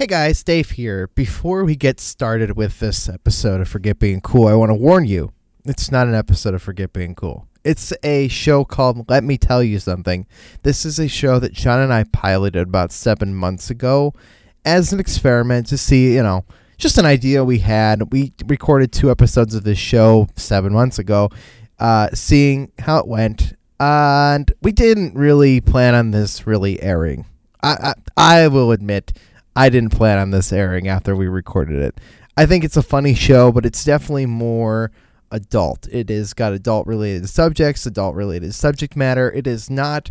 Hey guys, Dave here. Before we get started with this episode of Forget Being Cool, I want to warn you it's not an episode of Forget Being Cool. It's a show called Let Me Tell You Something. This is a show that John and I piloted about seven months ago as an experiment to see, you know, just an idea we had. We recorded two episodes of this show seven months ago, uh, seeing how it went. and we didn't really plan on this really airing. I, I, I will admit I didn't plan on this airing after we recorded it. I think it's a funny show, but it's definitely more adult. It has got adult related subjects, adult related subject matter. It is not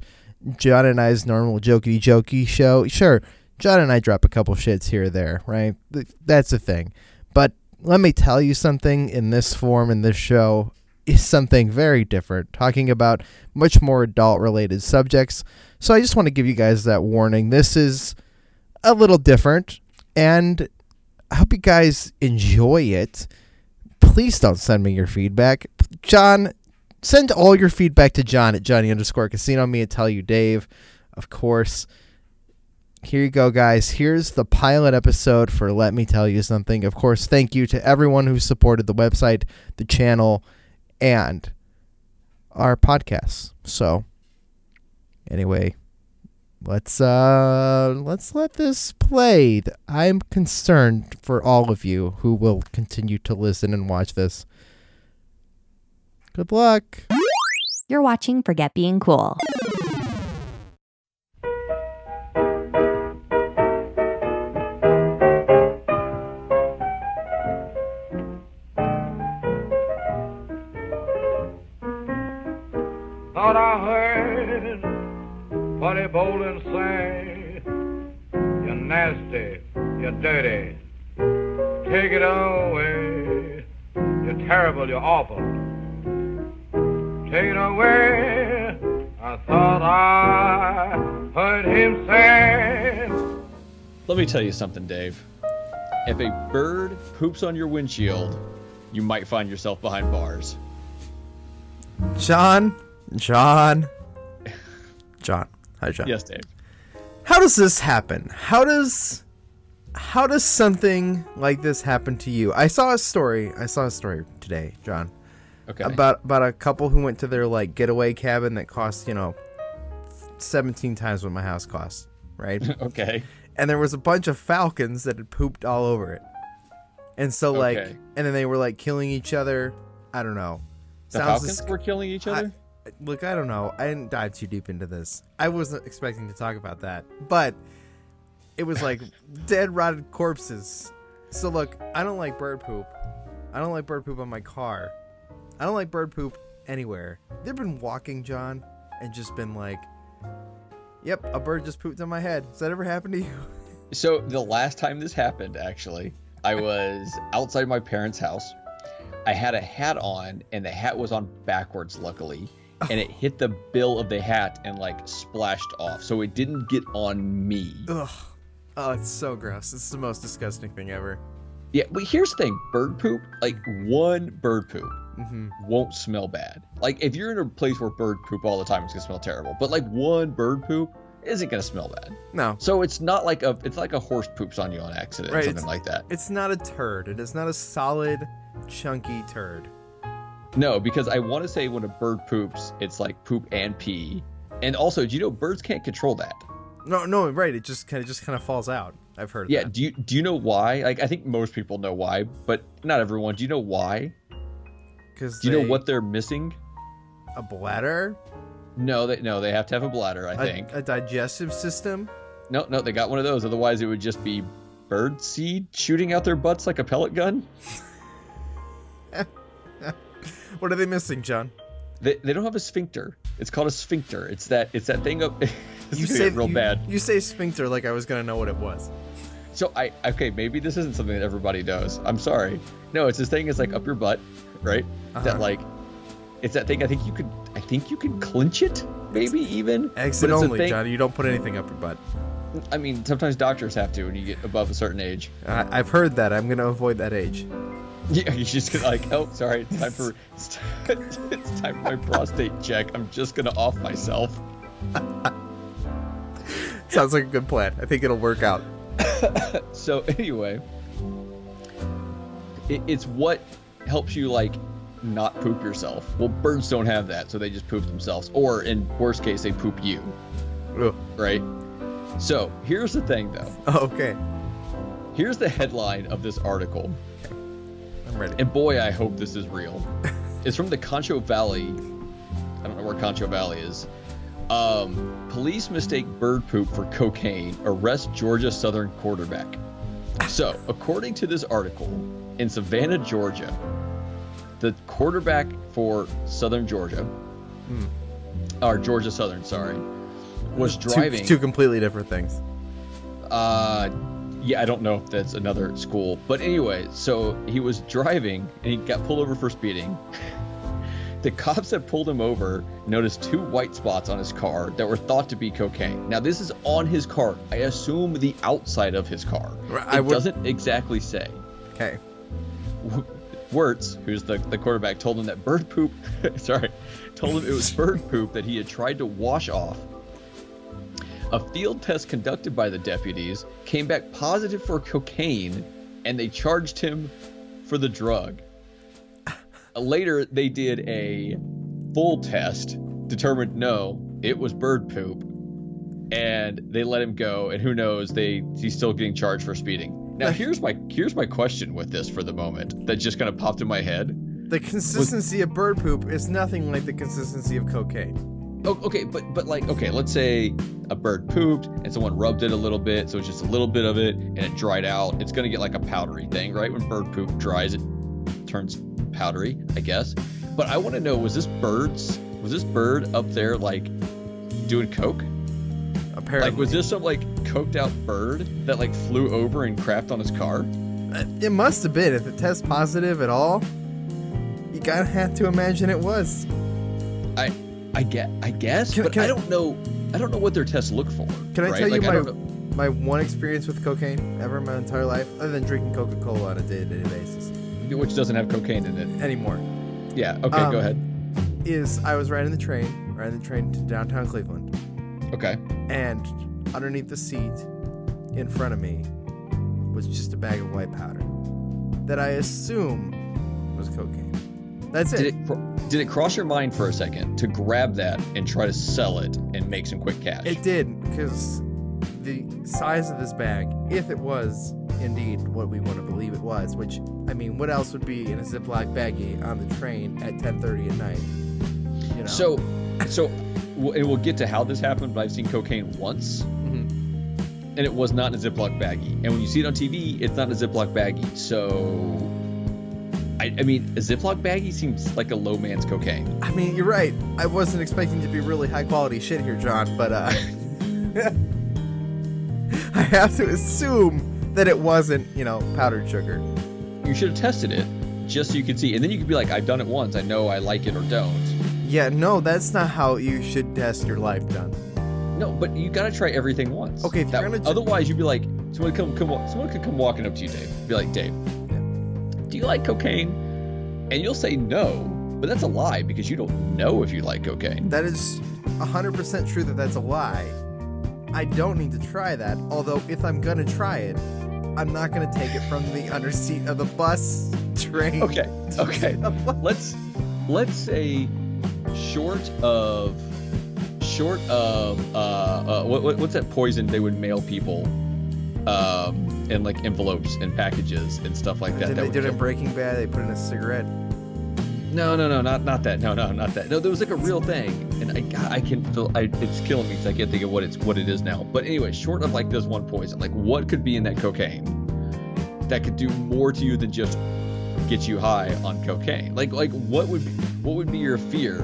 John and I's normal jokey jokey show. Sure, John and I drop a couple shits here or there, right? That's a thing. But let me tell you something in this form, in this show, is something very different, talking about much more adult related subjects. So I just want to give you guys that warning. This is a little different, and I hope you guys enjoy it. Please don't send me your feedback. John, send all your feedback to John at Johnny underscore casino me and tell you Dave, of course. Here you go, guys. Here's the pilot episode for Let Me Tell You Something. Of course, thank you to everyone who supported the website, the channel, and our podcasts. So, anyway, let's uh let's let this play. I'm concerned for all of you who will continue to listen and watch this. Good luck. You're watching Forget Being Cool. Thought I heard Buddy Bolden say, You're nasty, you're dirty, take it away. You're terrible, you're awful, take it away. I thought I heard him say. Let me tell you something, Dave. If a bird poops on your windshield, you might find yourself behind bars. John, John, John. Hi, John. Yes, Dave. How does this happen? How does how does something like this happen to you? I saw a story. I saw a story today, John. Okay. About about a couple who went to their like getaway cabin that cost, you know, 17 times what my house costs, right? okay. And there was a bunch of falcons that had pooped all over it. And so like Okay. and then they were like killing each other. I don't know. The Sounds Falcons dis- were killing each other? Look, I don't know. I didn't dive too deep into this. I wasn't expecting to talk about that. But it was like dead, rotted corpses. So, look, I don't like bird poop. I don't like bird poop on my car. I don't like bird poop anywhere. They've been walking, John, and just been like, yep, a bird just pooped on my head. Has that ever happened to you? So the last time this happened, actually, I was outside my parents' house. I had a hat on, and the hat was on backwards, luckily, and it hit the bill of the hat and like splashed off. So it didn't get on me. Ugh. Oh, it's so gross. It's the most disgusting thing ever. Yeah, but here's the thing: bird poop, like one bird poop, hmm won't smell bad. Like if you're in a place where bird poop all the time, it's gonna smell terrible. But like one bird poop isn't gonna smell bad. No, So it's not like a it's like a horse poops on you on accident, Right, something like that. it's not a turd. It is not a solid, chunky turd. No, because I want to say when a bird poops, it's like poop and pee. And also, do you know birds can't control that? No, no, right. It just kind of just kind of falls out. I've heard. Yeah. That. Do you do you know why? Like I think most people know why, but not everyone. Do you know why? Because Do you know what they're missing? a bladder, No, they no, they have to have a bladder. I a, think. a digestive system. No, no, they got one of those. Otherwise, it would just be bird seed shooting out their butts like a pellet gun. What are they missing, John? They, they don't have a sphincter. It's called a sphincter. It's that it's that thing up. You say real you, bad. You say sphincter like I was gonna know what it was. So I okay, maybe this isn't something that everybody does. I'm sorry. No, it's this thing It's like up your butt, right? Uh-huh. That like it's that thing I think you could I think you can clinch it, maybe even. Exit only, thing- John. You don't put anything up your butt. I mean, sometimes doctors have to when you get above a certain age. I, I've heard that. I'm gonna avoid that age. Yeah, you just get like, oh, sorry, it's time for it's, it's time for my prostate check. I'm just gonna off myself. Sounds like a good plan. I think it'll work out. so anyway, it, it's what helps you like not poop yourself. Well, birds don't have that, so they just poop themselves, or in worst case, they poop you, Ugh. right? So here's the thing, though. Oh, okay. Here's the headline of this article, I'm ready. and boy, I hope this is real. it's from the Concho Valley. I don't know where Concho Valley is. Um, police mistake bird poop for cocaine. Arrest Georgia Southern quarterback. So, according to this article, in Savannah, Georgia, the quarterback for Southern Georgia, or Georgia Southern, sorry, was Two- driving. two completely different things. Uh, yeah, I don't know if that's another school, but anyway, so he was driving and he got pulled over for speeding. the cops that pulled him over noticed two white spots on his car that were thought to be cocaine. Now, this is on his car. I assume the outside of his car. Right, It I would- doesn't exactly say. Okay. Werts, who's the, the quarterback, told him that bird poop, sorry, told him it was bird poop that he had tried to wash off. A field test conducted by the deputies came back positive for cocaine, and they charged him for the drug. Uh, later, they did a full test, determined no, it was bird poop, and they let him go. And who knows, they he's still getting charged for speeding. Now, here's my here's my question with this for the moment that just kind of popped in my head. The consistency of bird poop is nothing like the consistency of cocaine. Oh, okay, but but like okay, let's say a bird pooped and someone rubbed it a little bit, so it's just a little bit of it, and it dried out. It's gonna get like a powdery thing, right? When bird poop dries, it turns powdery, I guess. But I want to know, was this bird's was this bird up there like doing coke? Apparently, Like, was this some like coked out bird that like flew over and crapped on his car? Uh, it must have been if it tests positive at all. You gotta have to imagine it was. I I get I guess, Can- but can I don't know. I don't know what their tests look for. Can I right? tell you Like, I my my one experience with cocaine ever in my entire life, other than drinking Coca Cola on a day-to-day basis which doesn't have cocaine in it? anymore, Yeah. Okay, Um, go ahead. is I was riding the train, riding the train to downtown Cleveland, Okay. and underneath the seat in front of me was just a bag of white powder that I assume was cocaine. That's Did it. it did it cross your mind for a second to grab that and try to sell it and make some quick cash? It did because the size of this bag, if it was indeed what we want to believe it was, which I mean, what else would be in a Ziploc baggie on the train at 10:30 at night? You know. So, so, we'll- and we'll get to how this happened. But I've seen cocaine once, Mhm. and it was not in a Ziploc baggie. And when you see it on TV, it's not in a Ziploc baggie. So, I, I mean, a Ziploc baggie seems like a low man's cocaine. I mean, you're right. I wasn't expecting to be really high quality shit here, John, but uh, I have to assume that it wasn't, you know, powdered sugar. You should have tested it just so you could see, and then you could be like, "I've done it once. I know I like it or don't." Yeah, no, that's not how you should test your life, John. No, but you gotta try everything once. Okay, That- you're gonna tr- otherwise you'd be like, someone come come someone could come walking up to you, Dave. Be like, Dave, you like cocaine? And you'll say no, but that's a lie because you don't know if you like cocaine. That is 100% true that that's a lie. I don't need to try that, although if I'm gonna try it, I'm not gonna take it from the underseat of the bus, train. Okay, okay. let's let's say short of short of uh, uh what, what- what's that poison they would mail people um in like envelopes and packages and stuff like that. Did that they do it in Breaking Bad? They put in a cigarette. No, no, no, not not that. No, no, not that. No, there was like a real thing, and I I can feel I, it's killing me because I can't think of what it's what it is now. But anyway, short of like this one poison, like what could be in that cocaine that could do more to you than just get you high on cocaine? Like like what would be, what would be your fear?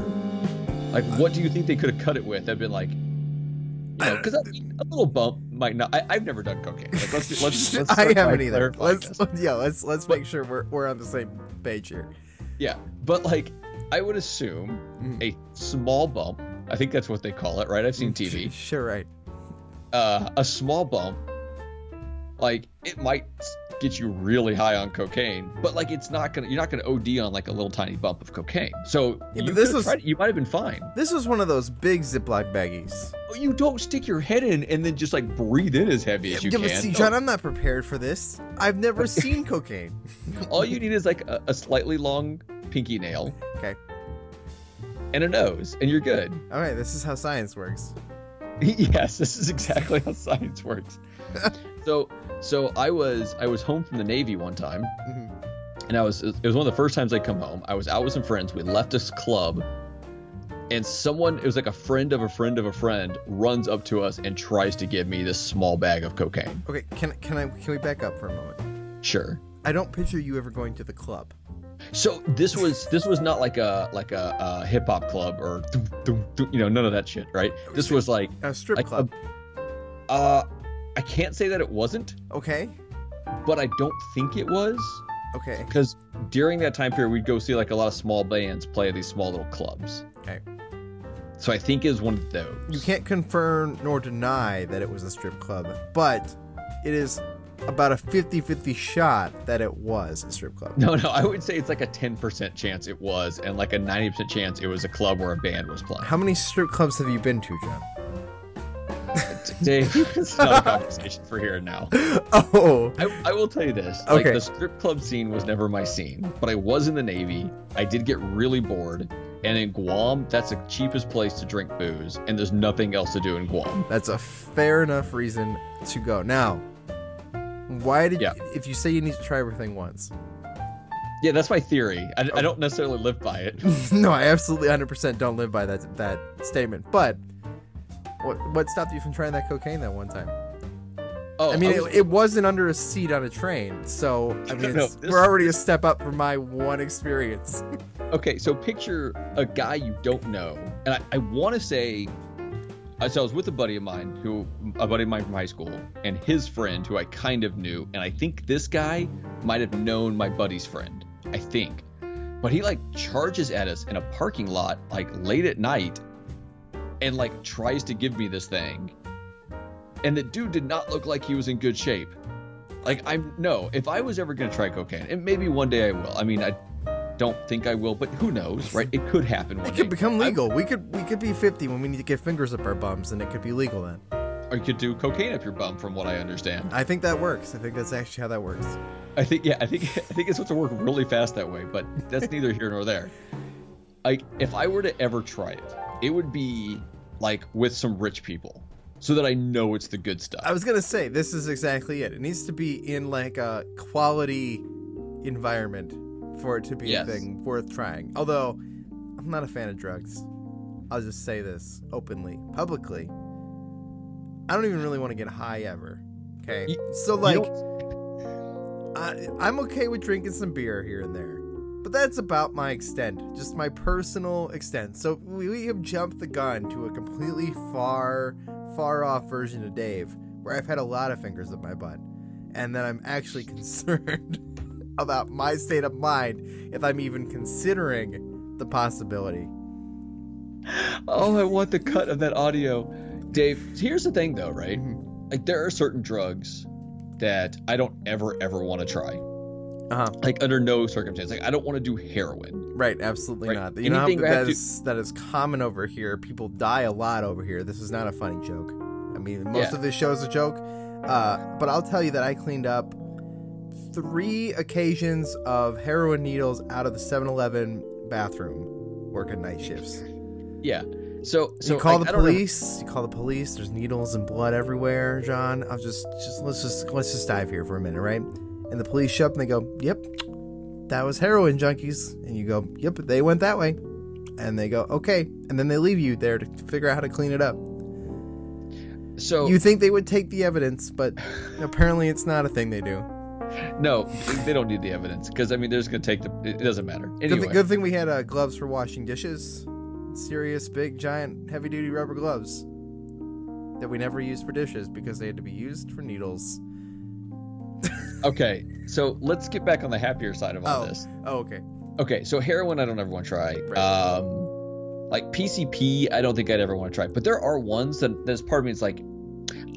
Like what do you think they could have cut it with? I've been like. You know, because a, a little bump might not. I, I've never done cocaine. Like, let's do- let's. let's I haven't either. Let's this. yeah, let's let's But- make sure we're we're on the same page here. Yeah, but like I would assume Mm. a small bump. I think that's what they call it, right? I've seen TV. Sure, right. Uh, a small bump, like it might get you really high on cocaine, but like it's not gonna you're not gonna OD on like a little tiny bump of cocaine. So Yeah, you this was, tried, you might have been fine. This was one of those big Ziploc baggies. Oh, you don't stick your head in and then just like breathe in as heavy as you Yeah, but can. see, No. John, I'm not prepared for this. I've never seen cocaine. All you need is like a, a slightly long pinky nail Okay. and a nose, and you're good. All right, this is how science works. yes, this is exactly how science works. so, so I was I was home from the Navy one time, Mhm. and I was it was one of the first times I come home. I was out with some friends. We left this club, and someone it was like a friend of a friend of a friend runs up to us and tries to give me this small bag of cocaine. Okay, can can I can we back up for a moment? Sure. I don't picture you ever going to the club. So this was this was not like a like a, a hip hop club or you know none of that shit, right? This was like A strip like a- club. uh I can't say that it wasn't, okay. but I don't think it was. Okay. because during that time period we'd go see like a lot of small bands play at these small little clubs Okay. so i think it was one of those You can't confirm nor deny that it was a strip club, but it is about a 50-50 shot that it was a strip club. no no i would say it's like a 10% chance it was and like a 90% chance it was a club where a band was playing How many strip clubs have you been to, John? Dave it's not a conversation for here and now Oh. I, I will tell you this like Okay. the strip club scene was never my scene but i was in the navy i did get really bored and in guam that's the cheapest place to drink booze and there's nothing else to do in guam That's a fair enough reason to go. Now, why did Yeah. if you say you need to try everything once? yeah that's my theory i, I oh. don't necessarily live by it no, I absolutely 100% don't live by that that statement. But what what stopped you from trying that cocaine that one time? oh I mean, was- it, it wasn't under a seat on a train, so I mean, No, this- we're already a step up from my one experience. Okay, so picture a guy you don't know, and I, I want to say, so I was with a buddy of mine who, a buddy of mine from high school, and his friend who I kind of knew, and I think this guy might have known my buddy's friend, I think, but he like charges at us in a parking lot like late at night, and like tries to give me this thing, and the dude did not look like he was in good shape. Like I'm no, if I was ever gonna try cocaine, and maybe one day I will. I mean, I don't think I will, but who knows, right? It could happen one It day. could become legal. We could we could be 50 when we need to get fingers up our bums, and it could be legal then. Or you could do cocaine up your bum, from what I understand. I think that works. I think that's actually how that works. I think, yeah, I think, I think it's supposed to work really fast that way, but that's neither here nor there. Like, if I were to ever try it, it would be like with some rich people, so that I know it's the good stuff. I was gonna say this is exactly it. It needs to be in like a quality environment for it to be Yes. a thing worth trying. Although I'm not a fan of drugs. I'll just say this openly, publicly. I don't even really want to get high ever. Okay, You- so like I, I'm okay with drinking some beer here and there, but that's about my extent, just my personal extent. So we, have jumped the gun to a completely far, far off version of Dave, where I've had a lot of fingers up my butt, and then I'm actually concerned about my state of mind if I'm even considering the possibility. oh, I want the cut of that audio, Dave. Here's the thing, though, right? Mhm. Like, there are certain drugs that I don't ever, ever want to try. Uh huh. Like, under no circumstance. Like, I don't want to do heroin. Right, absolutely Right. not. You know how Anything I have to- that is common over here. People die a lot over here. This is not a funny joke. I mean, most Yeah. of this show is a joke. Uh, but I'll tell you that I cleaned up three occasions of heroin needles out of the 7-Eleven bathroom working night shifts. Yeah. So, so you call like, the police. You call the police. There's needles and blood everywhere, John. I'll just, just let's just let's just dive here for a minute, right? And the police show up and they go, "Yep, that was heroin junkies." And you go, "Yep, they went that way." And they go, "Okay," and then they leave you there to figure out how to clean it up. So You think they would take the evidence, but apparently it's not a thing they do. no, they don't need the evidence because I mean, they're just gonna take the. It doesn't matter. Good, Anyway, thing, good thing we had uh, gloves for washing dishes. Serious, big, giant, heavy duty rubber gloves that we never used for dishes because they had to be used for needles. Okay. So let's get back on the happier side of all Oh. this. Oh, okay. Okay, so heroin, I don't ever want to try. Right. Um, like PCP, I don't think I'd ever want to try. But there are ones that there's part of me that's like,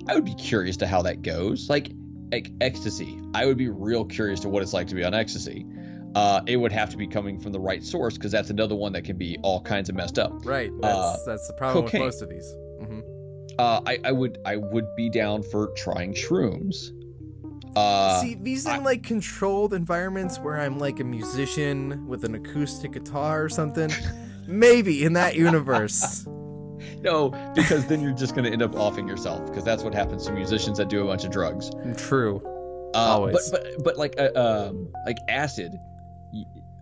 I would be curious to how that goes. Like, like ecstasy, I would be real curious to what it's like to be on ecstasy. Uh, it would have to be coming from the right source because that's another one that can be all kinds of messed up. Right. That's Uh, that's the problem cocaine. with most of these. Mm-hmm. Uh, I, I would I would be down for trying shrooms. Uh, See, these I- in like controlled environments where I'm like a musician with an acoustic guitar or something. Maybe in that universe. no, because then you're just gonna end up offing yourself because that's what happens to musicians that do a bunch of drugs. True. Uh, Always. But but but like uh, um like acid,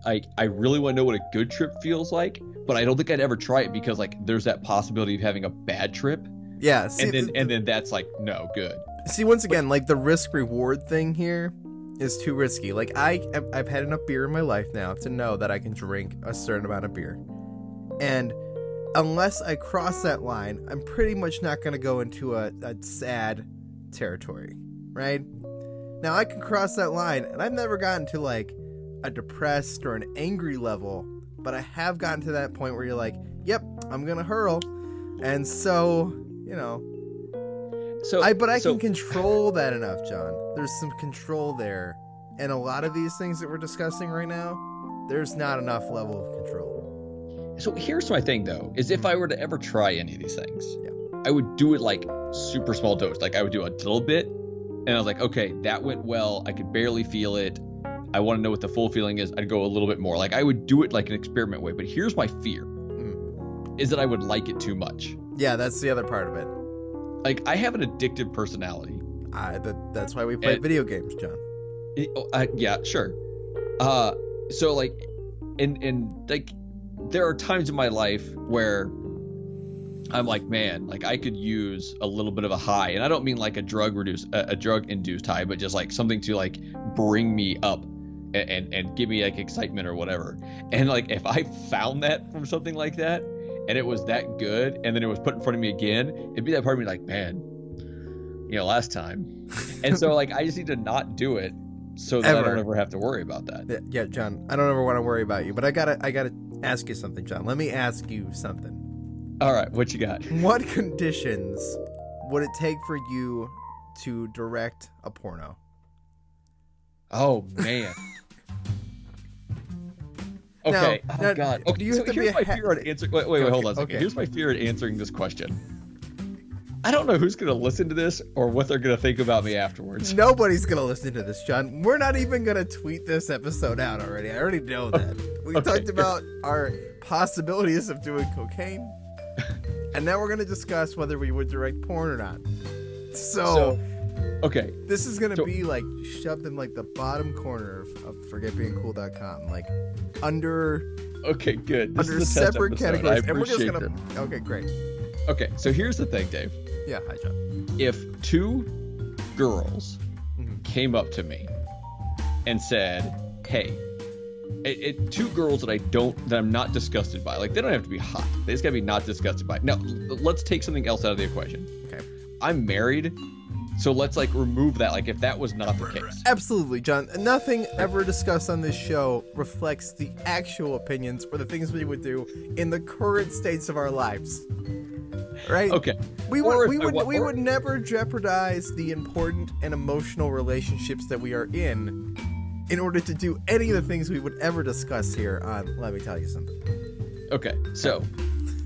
like I really want to know what a good trip feels like, but I don't think I'd ever try it because like there's that possibility of having a bad trip, Yeah. See, and then th- and then that's like no good. See once again, like the risk reward thing here is too risky. Like I, I've- had enough beer in my life now to know that I can drink a certain amount of beer, and unless I cross that line, I'm pretty much not going to go into a, a sad territory, right? Now I can cross that line, and I've never gotten to like a depressed or an angry level, but I have gotten to that point where you're like, "Yep, I'm gonna hurl," and so you know, So I but I so, can control that enough, John. There's some control there, and a lot of these things that we're discussing right now, there's not enough level of control. So here's my thing though, is if I were to ever try any of these things, Yeah. I would do it like super small dose. Like I would do a little bit, and I was like, okay, that went well. I could barely feel it. I want to know what the full feeling is. I'd go a little bit more. Like I would do it like an experiment way. But here's my fear: hmm. is that I would like it too much. Yeah, that's the other part of it. Like I have an addictive personality. I, that, that's why we play And- video games, John. It- oh, uh, yeah, sure. Uh, so like, and and like, there are times in my life where I'm like, man, like I could use a little bit of a high, and I don't mean like a drug reduced, a, a drug induced high, but just like something to like bring me up and, and and give me like excitement or whatever. And like if I found that from something like that, and it was that good, and then it was put in front of me again, it'd be that part of me like, man, you know, last time. And so like I just need to not do it so that I Ever. don't ever have to worry about that. Yeah, yeah, John. I don't ever want to worry about you, but I gotta I gotta ask you something, John. Let me ask you something. All right, what you got? What conditions would it take for you to direct a porno? Oh man. Okay. Now- oh now, god. do Okay. you so have to be here's my ha- fear on answering. Wait, wait, wait. Hold on a second. Okay. Here's my fear at answering this question. I don't know who's gonna listen to this or what they're gonna think about me afterwards. Nobody's gonna listen to this, John. We're not even gonna tweet this episode out already. I already know that. We Okay, talked good. about our possibilities of doing cocaine, and now we're gonna discuss whether we would direct porn or not. So, So, okay. this is gonna so- be like shoved in like the bottom corner of, of forgetbeingcool.com, like under Okay, good. This under is a test separate episode. categories, I and we're just gonna. it. Okay, great. Okay, so here's the thing, Dave. Yeah, hi, John. If two girls Mhm. came up to me and said, "Hey," it, it, two girls that I don't that I'm not disgusted by. Like they don't have to be hot. They just gotta be not disgusted by. Now, let's take something else out of the equation. Okay. I'm married, so let's like remove that. Like if that was not the case. Absolutely, John. Nothing ever discussed on this show reflects the actual opinions or the things we would do in the current states of our lives. Right? Okay. We would we would we would never jeopardize the important and emotional relationships that we are in in order to do any of the things we would ever discuss here on Let Me Tell You Something. Okay. So,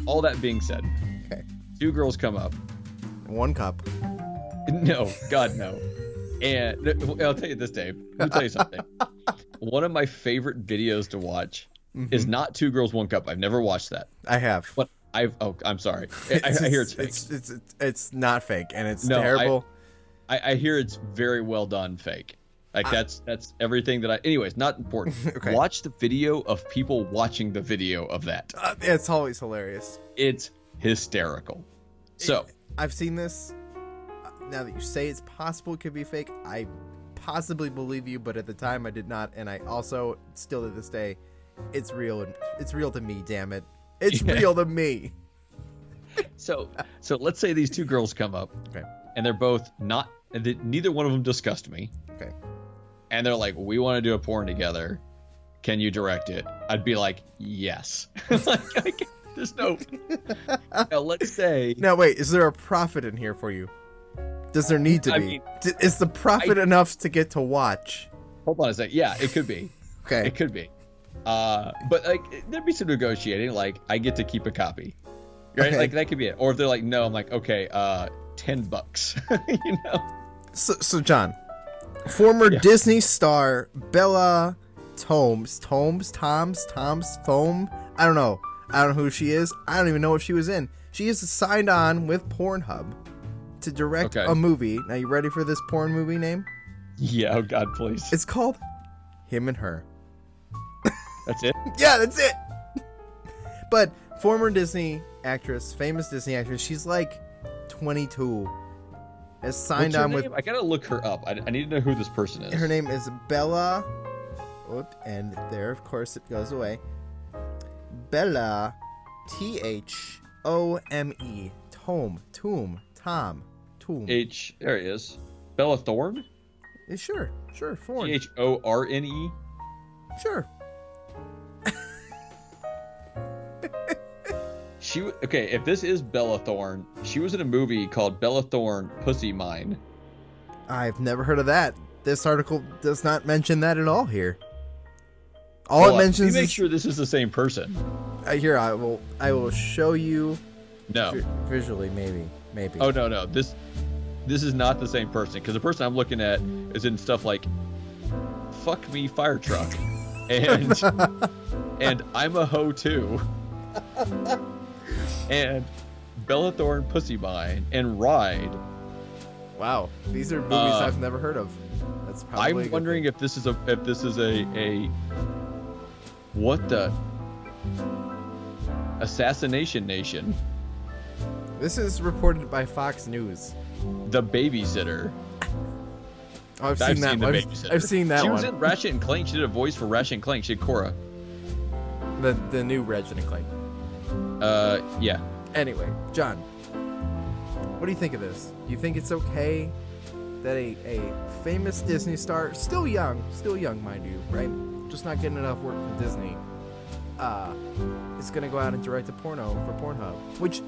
all that being said, Okay. two girls come up. One cup. No, God no. And I'll tell you this, Dave. Let me tell you something. One of my favorite videos to watch is not Two Girls One Cup. I've never watched that, I have. but I've. Oh, I'm sorry. I, I hear it's fake. it's, it's it's not fake and it's No, terrible. I, I hear it's very well done fake. Like that's that's everything that I. Anyways, not important. Okay. Watch the video of people watching the video of that. Uh, it's always hilarious. It's hysterical. So I've seen this. Now that you say it's possible it could be fake, I possibly believe you, but at the time I did not, and I also still to this day, it's real and it's real to me. Damn it, it's Yeah. real to me. so so let's say these two girls come up Okay. and they're both not. and they- Neither one of them disgust me. Okay. and they're like, "We want to do a porn together. Can you direct it?" I'd be like, "Yes." like, there's no. now let's say Now wait, is there a profit in here for you? Does there need to I be? mean, is the profit enough to get to watch? Hold on a sec. Yeah, it could be. Okay. It could be. Uh, but like there'd be some negotiating. Like I get to keep a copy, right? Okay. Like that could be it. Or if they're like, no, I'm like, okay, uh, ten bucks. you know? So, so John, former Yeah. Disney star Bella Tomes, Tomes, Toms, Toms, Thome. I don't know. I don't know who she is. I don't even know what she was in. She is signed on with Pornhub to direct Okay. a movie. Now, you ready for this porn movie name? Yeah. Oh God, please. It's called Him and Her. That's it. Yeah, that's it. But former Disney actress, famous Disney actress, she's like 22. Has signed on with? I gotta look her up. I, I need to know who this person is. Her name is Bella. Whoop, and there, of course, it goes away. Bella, T H O M E, Tome, Tomb, Tom, H. There he is. Bella Thorne. Eh, Sure, sure, T Thorn. H O R N E. Sure. She okay. If this is Bella Thorne, she was in a movie called Bella Thorne Pussy Mine. I've never heard of that. This article does not mention that at all here. All Hold it mentions Let me make is sure this is the same person. uh, here. I will. I will show you No. vi- visually. Maybe. Maybe. Oh no no this this is not the same person because the person I'm looking at is in stuff like "fuck me fire truck" and and I'm a hoe too, and Bella Thorne Pussy Mine and Ride. Wow. These are movies Uh, I've never heard of. That's probably. a I'm wondering thing. if this is a if this is a a what the assassination nation this is reported by Fox News. the babysitter. Oh, I've I've seen that. seen the I've. I've seen that she one. was in Ratchet and Clank. She did a voice for Ratchet and Clank. She did Cora. the the new Ratchet and Clank. Uh, yeah. Anyway, John, what do you think of this? Do you think it's okay that a, a famous Disney star, still young, still young, mind you, right? Just not getting enough work from Disney, uh, is gonna go out and direct a porno for Pornhub, which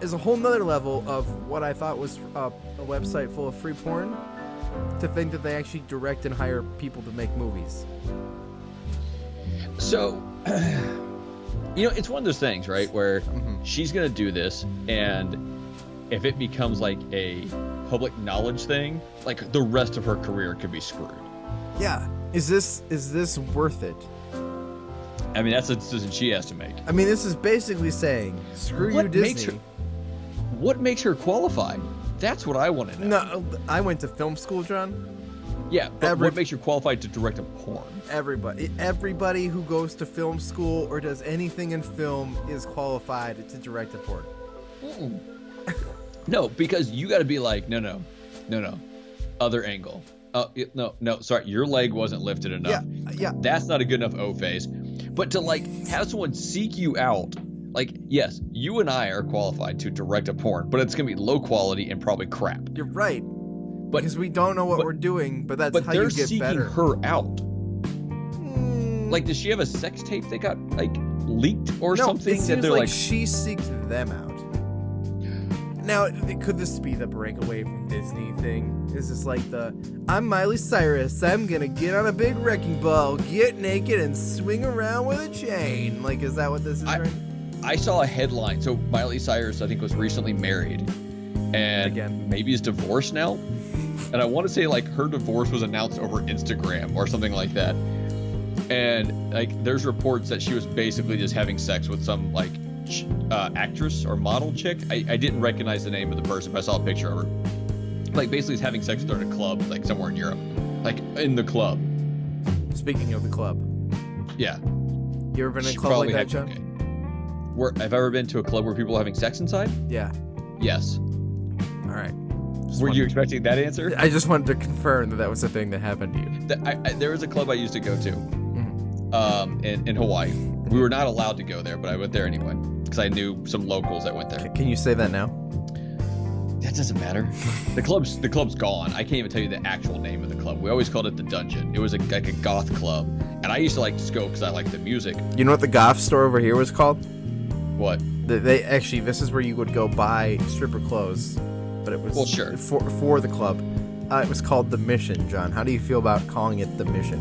is a whole nother level of what I thought was uh, a website full of free porn. To think that they actually direct and hire people to make movies. So, you know, it's one of those things, right, where Mhm. she's gonna do this, and if it becomes like a public knowledge thing, like the rest of her career could be screwed. Yeah. Is this is this worth it? I mean, that's a decision she has to make. I mean, this is basically saying, screw What you, Disney. her- What makes her qualified? That's what I want to know. No, I went to film school, John. Yeah, but Every- what makes her qualified to direct a porn? Everybody, everybody who goes to film school or does anything in film is qualified to direct a porn. No, because you got to be like, no, no, no, no, other angle. Uh, it- no, no, sorry, your leg wasn't lifted enough. Yeah, yeah. That's not a good enough O phase. But to like have someone seek you out, like, yes, you and I are qualified to direct a porn, but it's gonna be low quality and probably crap. You're right. But because we don't know what but- we're doing, but that's but how they're seeking her out. Mm, Like, does she have a sex tape that got like leaked or no, something it that seems they're like, like, she seeks them out. Now, could this be the breakaway from Disney thing? Is this like the I'm Miley Cyrus, I'm gonna get on a big wrecking ball, get naked, and swing around with a chain? Like, is that what this is? I- right? I saw a headline. So Miley Cyrus, I think, was recently married, and Again. maybe is divorced now. And I want to say like her divorce was announced over Instagram or something like that. And like, there's reports that she was basically just having sex with some like ch- uh, actress or model chick. I, I didn't recognize the name of the person, but I saw a picture of her. Like basically, is having sex with her in a club, like somewhere in Europe, like in the club. Speaking of the club, Yeah. you ever been in a She club like probably that, had John? cocaine. Where have ever been to a club where people are having sex inside? Yeah. Yes. All right. Just Were you expecting that answer? I just wanted to confirm that that was a thing that happened to you. I, I, there was a club I used to go to Mhm. um, in, in Hawaii. We were not allowed to go there, but I went there anyway because I knew some locals that went there. Can you say that now? That doesn't matter. The club's the club's gone. I can't even tell you the actual name of the club. We always called it the Dungeon. It was a, like a goth club, and I used to like to go because I liked the music. You know what the goth store over here was called? What? They, they actually, this is where you would go buy stripper clothes but it was Well, sure. for for the club. Uh, it was called the Mission, John. How do you feel about calling it the Mission?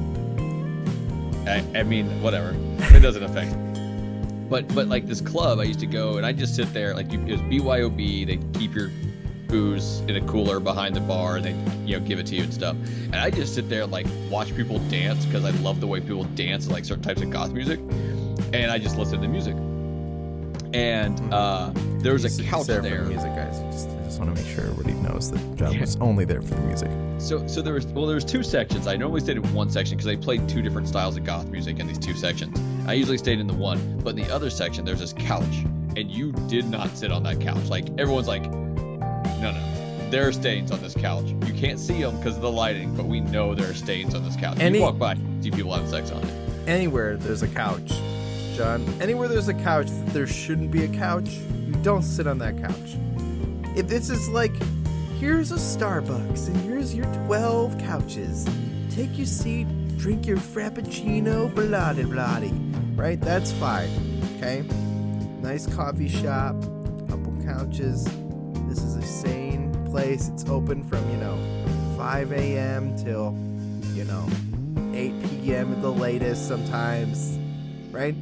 I, I mean, whatever. It doesn't affect. But but like this club, I used to go and I just sit there like you, it was BYOB. They keep your booze in a cooler behind the bar and they you know give it to you and stuff. And I just sit there and like watch people dance because I love the way people dance to like certain types of goth music. And I just listen to music. And uh, there was a couch there for there. the music, guys. Just, I just want to make sure everybody knows that John Yeah. was only there for the music. So, so there was well, there was two sections. I normally stayed in one section because they played two different styles of goth music in these two sections. I usually stayed in the one, but in the other section there's this couch, and you did not sit on that couch. Like everyone's like, no, no, there are stains on this couch. You can't see them because of the lighting, but we know there are stains on this couch. Any- you walk by, see people having sex on it. Anywhere there's a couch, John. Anywhere there's a couch there shouldn't be a couch, you don't sit on that couch. If this is like, here's a Starbucks and here's your 12 couches. Take your seat, drink your frappuccino, blah blah blah. Right? That's fine. Okay? Nice coffee shop, couple couches. This is a sane place. It's open from, you know, 5 a.m. till, you know, 8 p.m. at the latest sometimes, right?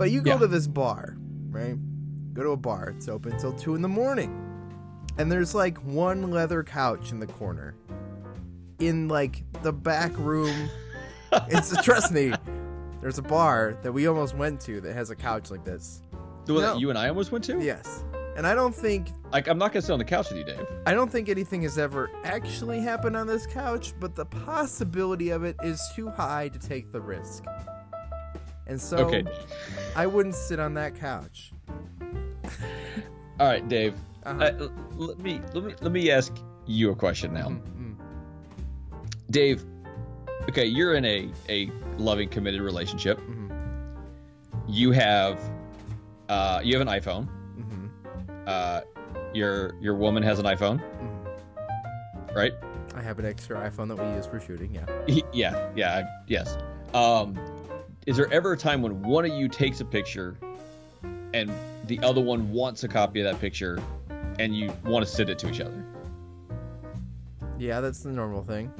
But you go Yeah. to this bar, right? Go to a bar. It's open till 2 in the morning. And there's like one leather couch in the corner. In like the back room. it's trust me. There's a bar that we almost went to that has a couch like this. The one No. that you and I almost went to. Yes. And I don't think Like I'm not gonna sit on the couch with you, Dave. I don't think anything has ever actually happened on this couch, but the possibility of it is too high to take the risk. And so Okay. I wouldn't sit on that couch. All right, Dave. Uh-huh. Uh, let me let me let me ask you a question now. Mm, mm. Dave, okay, you're in a, a loving, committed relationship. Mhm. You have uh, you have an iPhone. Mhm. Uh, your your woman has an iPhone, Mhm. right? I have an extra iPhone that we use for shooting, yeah. yeah, yeah, yes. Um, is there ever a time when one of you takes a picture and the other one wants a copy of that picture and you want to send it to each other? Yeah, that's the normal thing.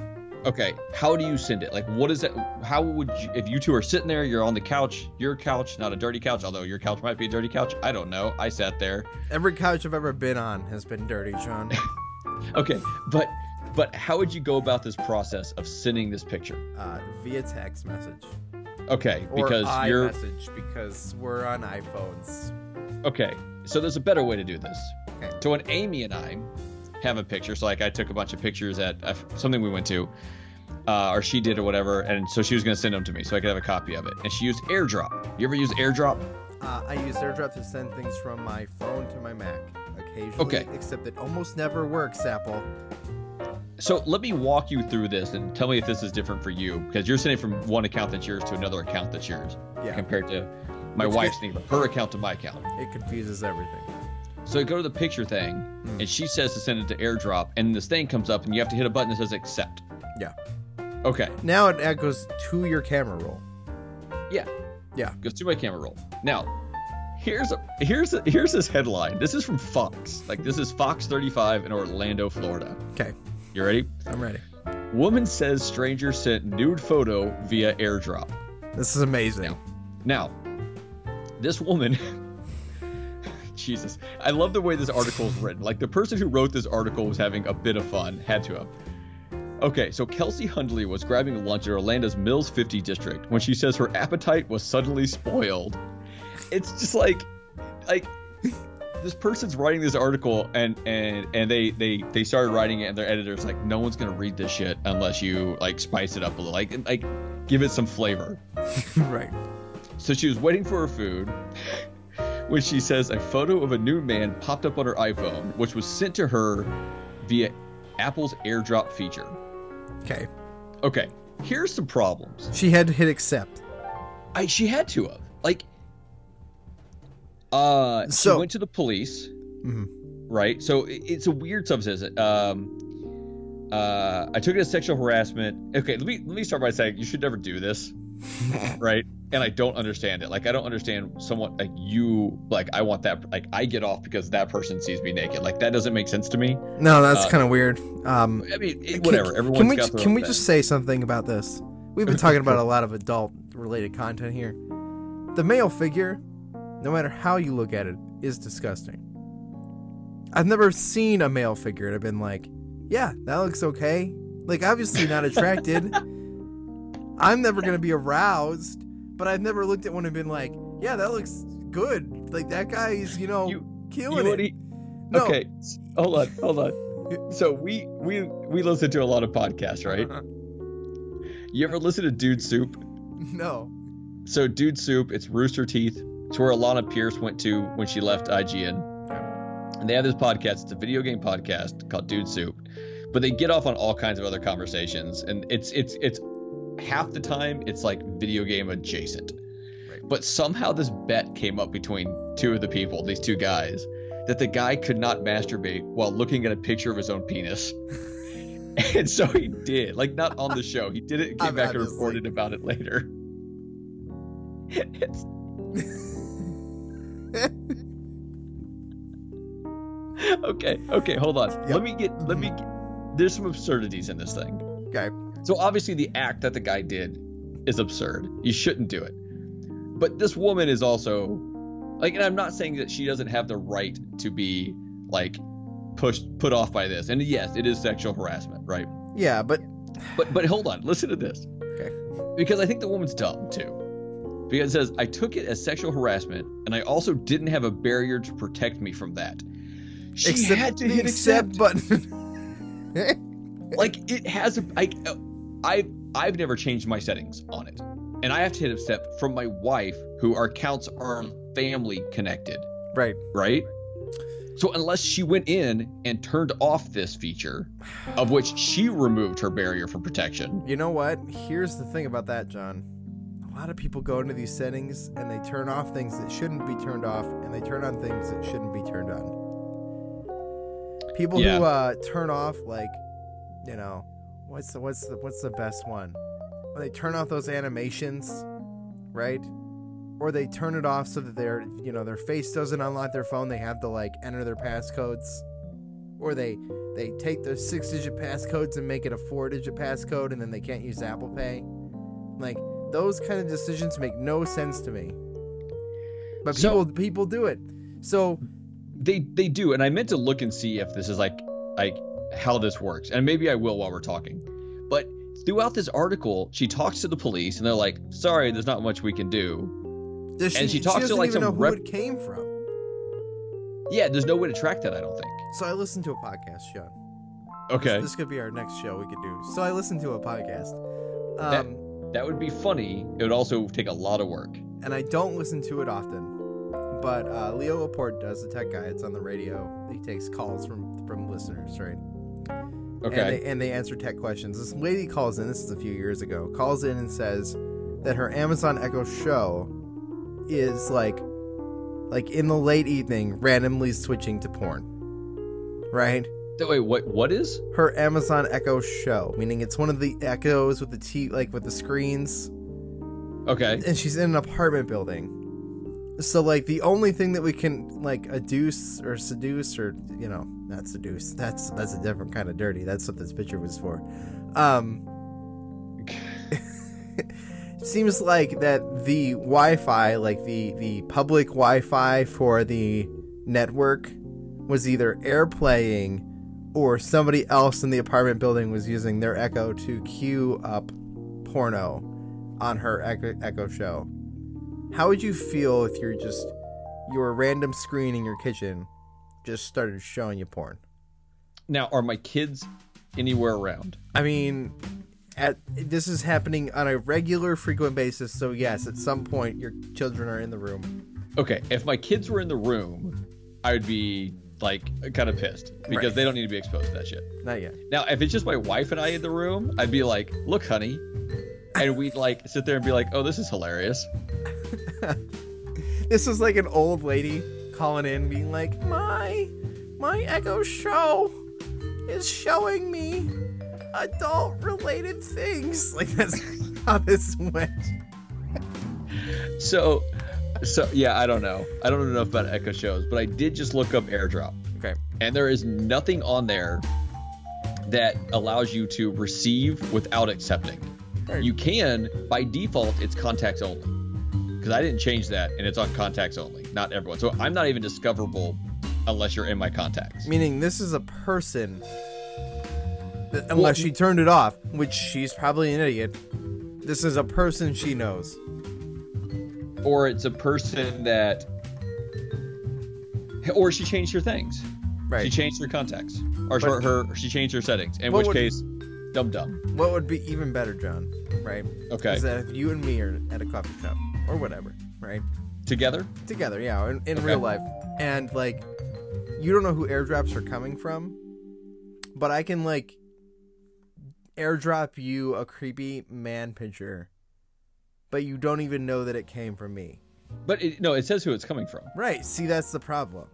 Okay, how do you send it? Like, what is that? How would you, if you two are sitting there, you're on the couch, your couch, not a dirty couch, although your couch might be a dirty couch. I don't know. I sat there. Every couch I've ever been on has been dirty, Sean. Okay, but but how would you go about this process of sending this picture? uh, via text message. Okay, Or because you're iMessage because we're on iPhones. okay. So there's a better way to do this. Okay. So when Amy and I have a picture, so like I took a bunch of pictures at uh, something we went to, uh, or she did or whatever, and so she was gonna send them to me so I could have a copy of it. And she used AirDrop. You ever use AirDrop? Uh, I use AirDrop to send things from my phone to my Mac occasionally. Okay. Except it almost never works, Apple. So let me walk you through this and tell me if this is different for you because you're sending from one account that's yours to another account that's yours Yeah. compared to my Which wife's thing, her account to my account. It confuses everything. So I go to the picture thing Hmm. and she says to send it to AirDrop and this thing comes up and you have to hit a button that says accept. Yeah. Okay. Now it it goes to your camera roll. Yeah. Yeah. Goes to my camera roll. Now, here's a, here's a, here's this headline. This is from Fox. Like this is Fox 35 in Orlando, Florida. Okay, You ready? I'm ready. Woman says stranger sent nude photo via AirDrop. This is amazing. Yeah. Now, this woman, Jesus, I love the way this article is written. Like the person who wrote this article was having a bit of fun, had to have. Okay, so Kelsey Hundley was grabbing lunch at Orlando's Mills 50 district when she says her appetite was suddenly spoiled. It's just like, like this person's writing this article and and and they they they started writing it and their editor's like, no one's gonna read this shit unless you like spice it up a little, like like give it some flavor. right. So she was waiting for her food when she says a photo of a new man popped up on her iPhone, which was sent to her via Apple's AirDrop feature. Okay. Okay, here's some problems. She had to hit accept. I she had to have like uh So- went to the police, Mhm. right? So it- it's a weird substance. Um uh I took it as sexual harassment. Okay, let me let me start by saying you should never do this. right? And I don't understand it. Like I don't understand someone like you. Like I want that. Like I get off because that person sees me naked. Like that doesn't make sense to me. No, that's Uh, kind of weird. Um, I mean, it- can- whatever. Can, Everyone's we got can we thing. just say something about this? We've been talking about a lot of adult related content here. The male figure, no matter how you look at it, is disgusting. I've never seen a male figure and I've been like, yeah, that looks okay. Like obviously not attracted. I'm never gonna be aroused, but I've never looked at one and been like, yeah, that looks good. Like that guy's, you know, You- killing You it. No. Okay, hold on, hold on. So we we we listen to a lot of podcasts, right? Uh-huh. You ever listen to Dude Soup? No. So Dude Soup, it's Rooster Teeth. It's where Alana Pierce went to when she left IGN. And they have this podcast. It's a video game podcast called Dude Soup. But they get off on all kinds of other conversations, and it's it's it's half the time it's like video game adjacent. Right. But somehow this bet came up between two of the people, these two guys, that the guy could not masturbate while looking at a picture of his own penis. and so he did. Like not on the show. He did it came I've back and reported about it later. It's okay, okay, hold on. Yep. Let me get let me get, there's some absurdities in this thing. Okay. So obviously the act that the guy did is absurd. You shouldn't do it. But this woman is also like and I'm not saying that she doesn't have the right to be like pushed put off by this. And yes, it is sexual harassment, right? Yeah, but But but hold on, listen to this. Okay. Because I think the woman's dumb too. Because it says, I took it as sexual harassment and I also didn't have a barrier to protect me from that. She Accept- had to hit accept. button. like it has a I uh, I I've never changed my settings on it. And I have to hit accept from my wife who our accounts are family connected, right. right? So unless she went in and turned off this feature, of which she removed her barrier for protection, You know what? Here's the thing about that, John. A lot of people go into these settings and they turn off things that shouldn't be turned off and they turn on things that shouldn't be turned on. People Yeah. who uh, turn off like, you know, what's the what's the what's the best one? When they turn off those animations, right? Or they turn it off so that their you know their face doesn't unlock their phone. They have to like enter their passcodes, or they they take their six digit passcodes and make it a four digit passcode, and then they can't use Apple Pay. Like those kind of decisions make no sense to me. But So- people people do it. So they they do, and I meant to look and see if this is like like how this works, and maybe I will while we're talking. But throughout this article, she talks to the police, and they're like, "Sorry, there's not much we can do." does And she talks to, doesn't like, even some know who rep- it came from. Yeah, there's no way to track that. I don't think. So I listened to a podcast, Sean. Okay, This, this could be our next show we could do. So I listened to a podcast. Um, that would be funny. It would also take a lot of work. and I don't listen to it often. But uh, Leo Laporte does the tech guy. It's on the radio. He takes calls from from listeners, right? Okay. And they, and they answer tech questions. This lady calls in. This is a few years ago. Calls in and says that her Amazon Echo show is like, like in the late evening, randomly switching to porn. Right. Wait, what? What is? Her Amazon Echo show, meaning it's one of the Echoes with the T, like with the screens. Okay. and she's in an apartment building. So like the only thing that we can like adduce or seduce or you know not seduce that's that's a different kind of dirty. That's what this picture was for. Um, seems like that the Wi-Fi, like the the public Wi-Fi for the network, was either airplaying or somebody else in the apartment building was using their Echo to cue up porno on her Echo, Echo show. How would you feel if you're just your random screen in your kitchen just started showing you porn? Now, are my kids anywhere around? I mean, at this is happening on a regular, frequent basis. So yes, at some point your children are in the room. Okay, if my kids were in the room, I would be like kind of pissed because Right. they don't need to be exposed to that shit. Not yet. Now, if it's just my wife and I in the room, I'd be like, "Look, honey," and we'd like sit there and be like, "Oh, this is hilarious." This is like an old lady calling in, being like, "My, my Echo show is showing me adult-related things." Like that's how this went. So, so yeah, I don't know. I don't know enough about Echo shows, but I did just look up AirDrop, Okay. and there is nothing on there that allows you to receive without accepting. Right. You can, by default, it's contacts only. Because I didn't change that, and it's on contacts only, not everyone. So I'm not even discoverable unless you're in my contacts. Meaning this is a person. th- Unless she turned it off, which she's probably an idiot. This is a person she knows. Or it's a person that or she changed her things Right. she changed her contacts or But- her, her she changed her settings in which would- case dum dum What would be even better, John? Right? Okay. Is that if you and me are at a coffee shop or whatever, right? together Together, yeah, in, in Okay. real life, and like, you don't know who airdrops are coming from, but I can like airdrop you a creepy man picture, but you don't even know that it came from me. but it, no it says who it's coming from Right. See, that's the problem.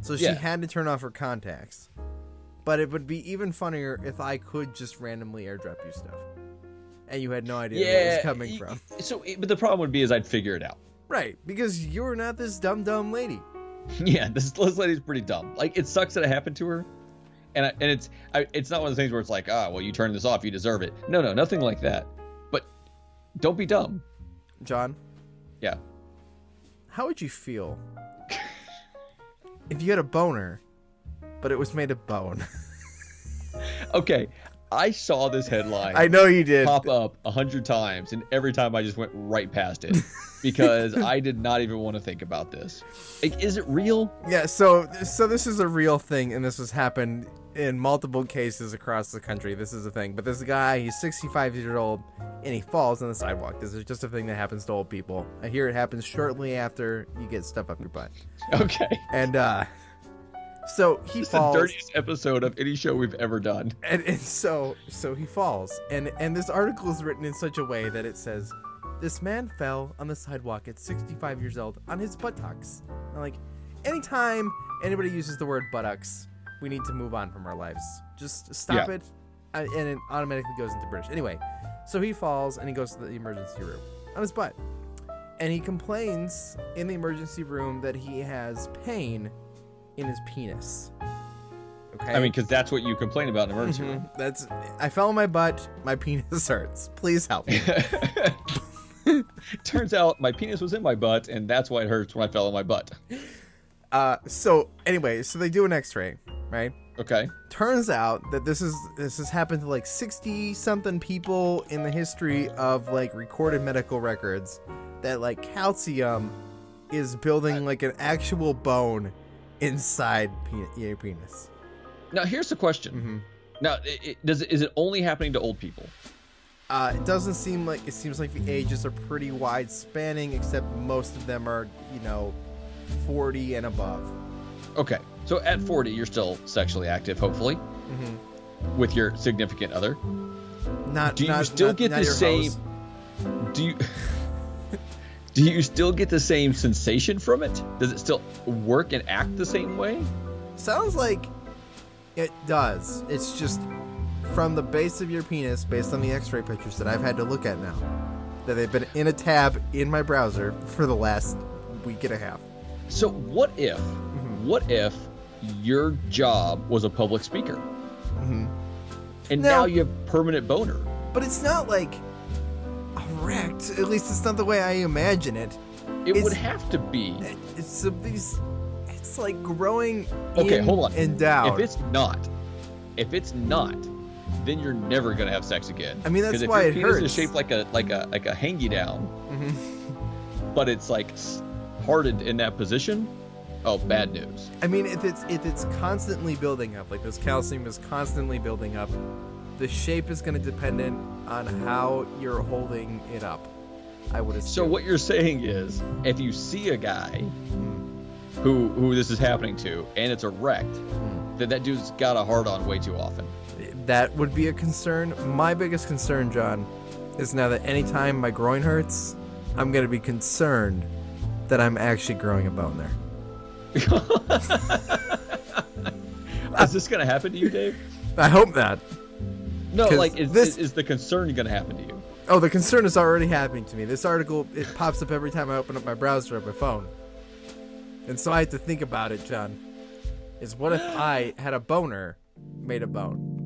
So she Yeah. had to turn off her contacts. But it would be even funnier if I could just randomly airdrop you stuff, and you had no idea where it was coming y- from. so but the problem would be is i'd figure it out Right, because you're not this dumb dumb lady. yeah this, this lady's pretty dumb like it sucks that it happened to her and I, and it's I, it's not one of those things where it's like ah well you turned this off you deserve it no no nothing like that don't be dumb John, yeah how would you feel if you had a boner, but it was made of bone? okay i saw this headline I know you did. pop up a hundred times, and every time I just went right past it because I did not even want to think about this. Like, is it real? Yeah, so so this is a real thing, and this has happened in multiple cases across the country. This is a thing. But this guy, he's 65 years old, and he falls on the sidewalk. This is just a thing that happens to old people. I hear it happens shortly after you get stuff up your butt. Okay, And uh, so he it's the dirtiest episode of any show we've ever done. and, and so so he falls, and and this article is written in such a way that it says. This man fell on the sidewalk at 65 years old on his buttocks. Like, anytime anybody uses the word buttocks, we need to move on from our lives. Just stop Yeah. it, uh, and it automatically goes into British. Anyway, so he falls and he goes to the emergency room on his butt, and he complains in the emergency room that he has pain in his penis. Okay. I mean, because that's what you complain about in emergency room. Mhm. that's I fell on my butt. My penis hurts. Please help me. Turns out my penis was in my butt, and that's why it hurts when I fell on my butt. Uh, so anyway, so they do an X-ray, right? Okay. turns out that this is this has happened to like 60 something people in the history of like recorded medical records that like calcium is building like an actual bone inside pe- your penis Now here's the question. Mhm. Now, it, it, does it, is it only happening to old people? uh, it doesn't seem like it seems like the ages are pretty wide spanning except most of them are you know 40 and above Okay. So at 40, you're still sexually active, hopefully, Mhm. with your significant other. not Do you not- still not- get not the same? host. Do you? Do you still get the same sensation from it? Does it still work and act the same way? Sounds like it does. It's just from the base of your penis, based on the x ray pictures that I've had to look at now, that they've been in a tab in my browser for the last week and a half. So what if, Mm-hmm. what if your job was a public speaker, Mhm. and No. now you have permanent boner? But it's not like erect. At least it's not the way I imagine it. It It's- would have to be. It's these. It's like growing. Okay, in hold on. Down. If it's not, if it's not, then you're never gonna have sex again. I mean, that's if why your it penis hurts. is shaped like a like a like a hangy down, Mhm. but it's like hardened in that position. Oh, bad news. I mean, if it's if it's constantly building up, like this calcium is constantly building up, the shape is going to depend on how you're holding it up. I would assume. So what you're saying is, if you see a guy who who this is happening to, and it's erect, hmm. then that dude's got a hard on way too often. that would be a concern. My biggest concern, John, is now that anytime my groin hurts, I'm going to be concerned that I'm actually growing a bone there. is this gonna happen to you, Dave? I hope not. No, like is, this- is, is the concern gonna happen to you? Oh, the concern is already happening to me. This article it pops up every time I open up my browser on my phone, and so I have to think about it. John, is what if I had a boner made of bone?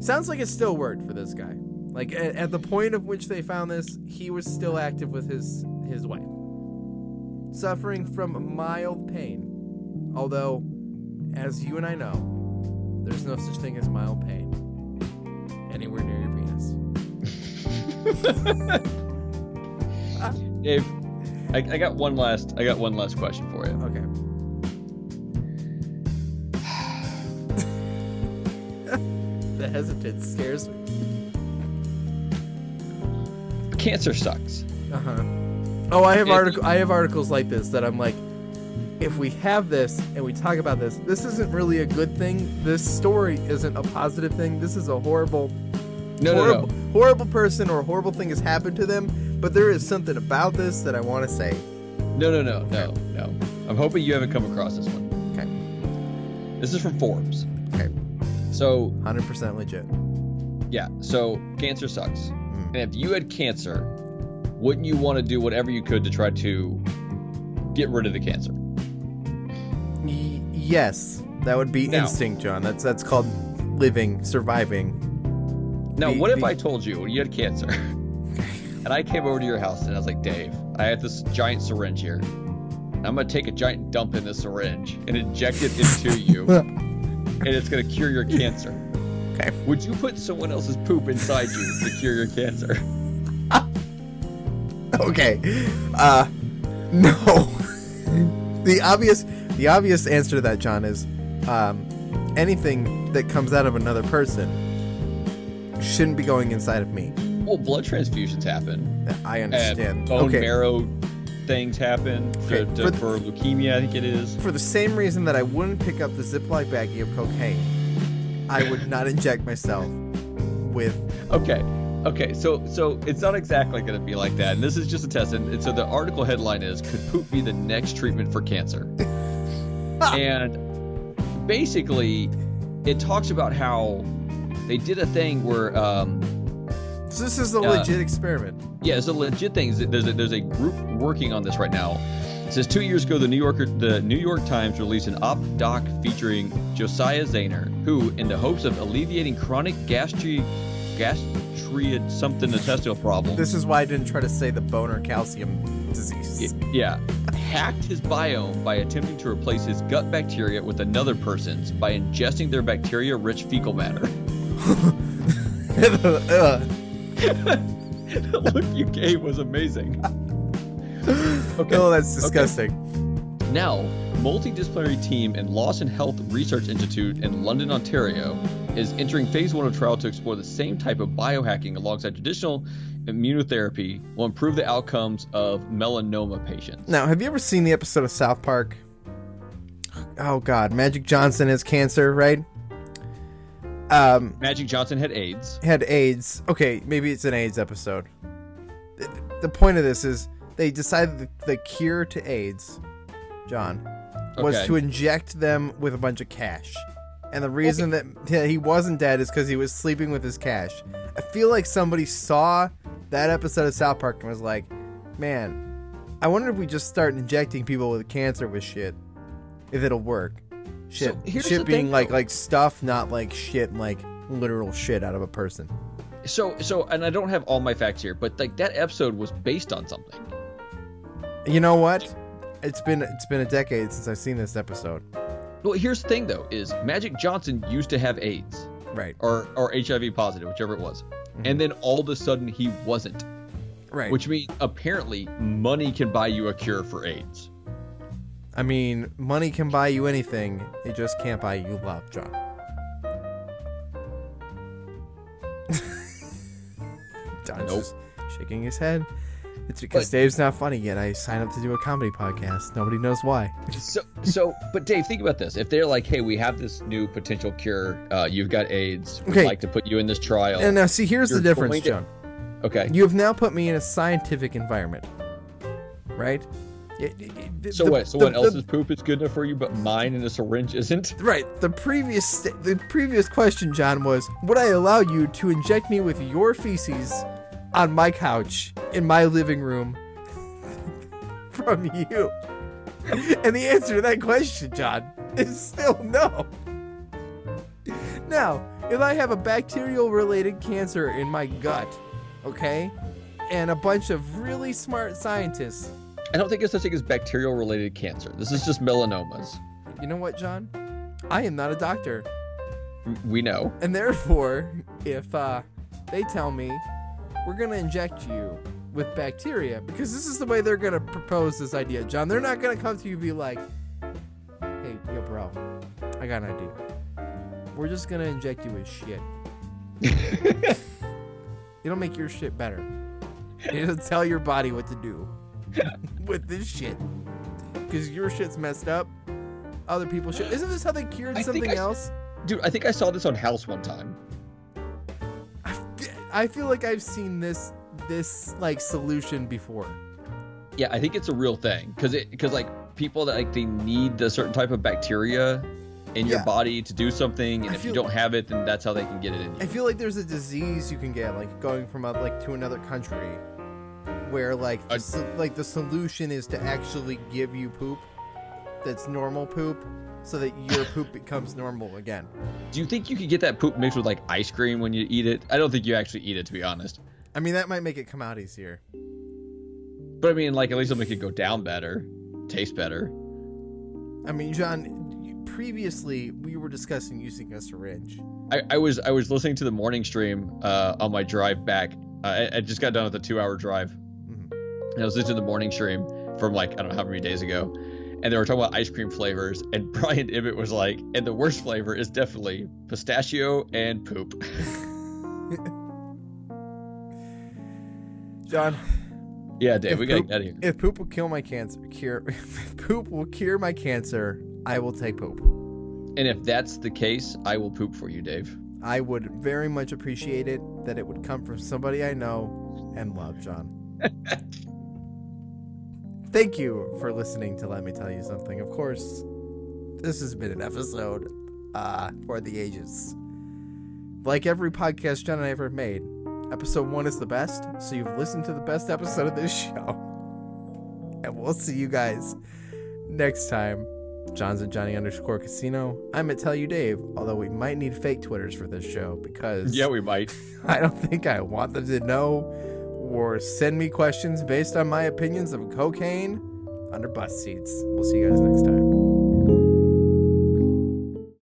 Sounds like it still worked for this guy. Like at, at the point of which they found this, he was still active with his his wife, suffering from mild pain. Although, as you and I know, there's no such thing as mild pain anywhere near your penis. Dave, I, I got one last. I got one last question for you. Okay. the hesitance scares me. Cancer sucks. Uh huh. Oh, I have article. I have articles like this that I'm like, if we have this and we talk about this, this isn't really a good thing. This story isn't a positive thing. This is a horrible, No, no, horrible, no. horrible person or a horrible thing has happened to them. But there is something about this that I want to say. No, no, no, no, no. I'm hoping you haven't come across this one. Okay. This is from Forbes. Okay. So, Hundred percent legit. yeah. So, cancer sucks. Mm. And if you had cancer, wouldn't you want to do whatever you could to try to get rid of the cancer? Y- yes, that would be Now- instinct, John. That's that's called living, surviving. Now, The- what if the- I told you you had cancer, and I came over to your house and I was like, Dave, I have this giant syringe here. I'm gonna take a giant dump in this syringe and inject it into you, and it's gonna cure your cancer. Okay. Would you put someone else's poop inside you to cure your cancer? Okay. Uh no. the obvious the obvious answer to that, John, is um anything that comes out of another person shouldn't be going inside of me. Well, blood transfusions happen, I and understand. bone okay. marrow things happen to, Okay, to- for the- for leukemia. I think it is. For the same reason that I wouldn't pick up the Ziploc baggie of cocaine, I would not inject myself with Okay. Okay, so so it's not exactly going to be like that, and this is just a test. And, and so the article headline is: Could poop be the next treatment for cancer? and basically, it talks about how they did a thing where, um, So this is a Uh, legit experiment. yeah, it's a legit thing. There's a, there's a group working on this right now. It says two years ago, the New Yorker, the New York Times released an op doc featuring Josiah Zayner, who, in the hopes of alleviating chronic gastri, gastriad something intestinal problem, This is why I didn't try to say the boner calcium disease. Y- Yeah. Hacked his biome by attempting to replace his gut bacteria with another person's by ingesting their bacteria rich fecal matter. The look you gave was amazing. Okay. Oh, that's disgusting. Now, a multidisciplinary team in Lawson Health Research Institute in London, Ontario, is entering phase one of trial to explore the same type of biohacking alongside traditional immunotherapy will improve the outcomes of melanoma patients. Now, have you ever seen the episode of South Park? Oh God, Magic Johnson has cancer, right? Um, Magic Johnson had AIDS. had AIDS. Okay, maybe it's an AIDS episode. The, point of this is they decided the, the cure to AIDS, John, was Okay. to inject them with a bunch of cash. And the reason that he wasn't dead is because he was sleeping with his cash. I feel like somebody saw that episode of South Park and was like, man, I wonder if we just start injecting people with cancer with shit, if it'll work. Shit, So, shit being thing, like though. like stuff, not like shit, like literal shit out of a person. So, so, and I don't have all my facts here, but like that episode was based on something. You know what? It's been it's been a decade since I've seen this episode. Well, here's the thing though: is Magic Johnson used to have AIDS Right. or or HIV positive, whichever it was, and mm-hmm. then all of a sudden he wasn't, Right. which means apparently money can buy you a cure for AIDS. I mean, money can buy you anything. It just can't buy you love, John. John's Nope. just shaking his head. It's because But- Dave's not funny yet. I signed up to do a comedy podcast. Nobody knows why. So, so, but Dave, think about this: if they're like, "Hey, we have this new potential cure. Uh, you've got AIDS. We'd Okay. like to put you in this trial." And now, see, here's the difference, to- John. okay. You have now put me in a scientific environment, right? Y- y- y- the- So the- what? The- else's poop is good enough for you, but mine in a syringe isn't. Right. The previous the previous question, John, was would I allow you to inject me with your feces on my couch in my living room from you? And the answer to that question, John, is still no. Now, if I have a bacterial related cancer in my gut, okay, and a bunch of really smart scientists, I don't think it's such a thing as bacterial related cancer. This is just melanomas. you know what, John? I am not a doctor. We know. And therefore, if uh, they tell me we're gonna inject you with bacteria, because this is the way they're gonna propose this idea, John. They're not gonna come to you and be like, "Hey, yo, bro, I got an idea. We're just gonna inject you with shit. It'll make your shit better. It'll tell your body what to do with this shit, because your shit's messed up. Other people's shit. Isn't this how they cured I something I- else? Dude, I think I saw this on House one time. I feel like I've seen this this like solution before. Yeah, I think it's a real thing because it because like people that like they need a certain type of bacteria in your body to do something, and I if you don't have it, then that's how they can get it in You. I feel like there's a disease you can get like going from a, like to another country where like the, so- like the solution is to actually give you poop that's normal poop so that your poop becomes normal again. Do you think you could get that poop mixed with like ice cream when you eat it? I don't think you actually eat it, to be honest. I mean that might make it come out easier. But I mean, like at least it'll make it go down better, taste better. I mean, John, previously we were discussing using a syringe. I, I was I was listening to the morning stream uh, on my drive back. Uh, I, I just got done with a two hour drive, Mhm. and I was listening to the morning stream from like I don't know how many days ago, and they were talking about ice cream flavors. And Brian Ibbott was like, and the worst flavor is definitely pistachio and poop. John, yeah, Dave, we gotta poop- get out of here. If poop will kill my cancer, cure. If poop will cure my cancer, I will take poop. And if that's the case, I will poop for you, Dave. I would very much appreciate it that it would come from somebody I know and love, John. Thank you for listening to Let Me Tell You Something. Of course, this has been an episode uh, for the ages. Like every podcast John and I ever made, episode one is the best, so you've listened to the best episode of this show. And we'll see you guys next time. John's at Johnny underscore casino. I'm at Tell You Dave, although we might need fake Twitters for this show because Yeah, we might. I don't think I want them to know or send me questions based on my opinions of cocaine under bus seats. We'll see you guys next time.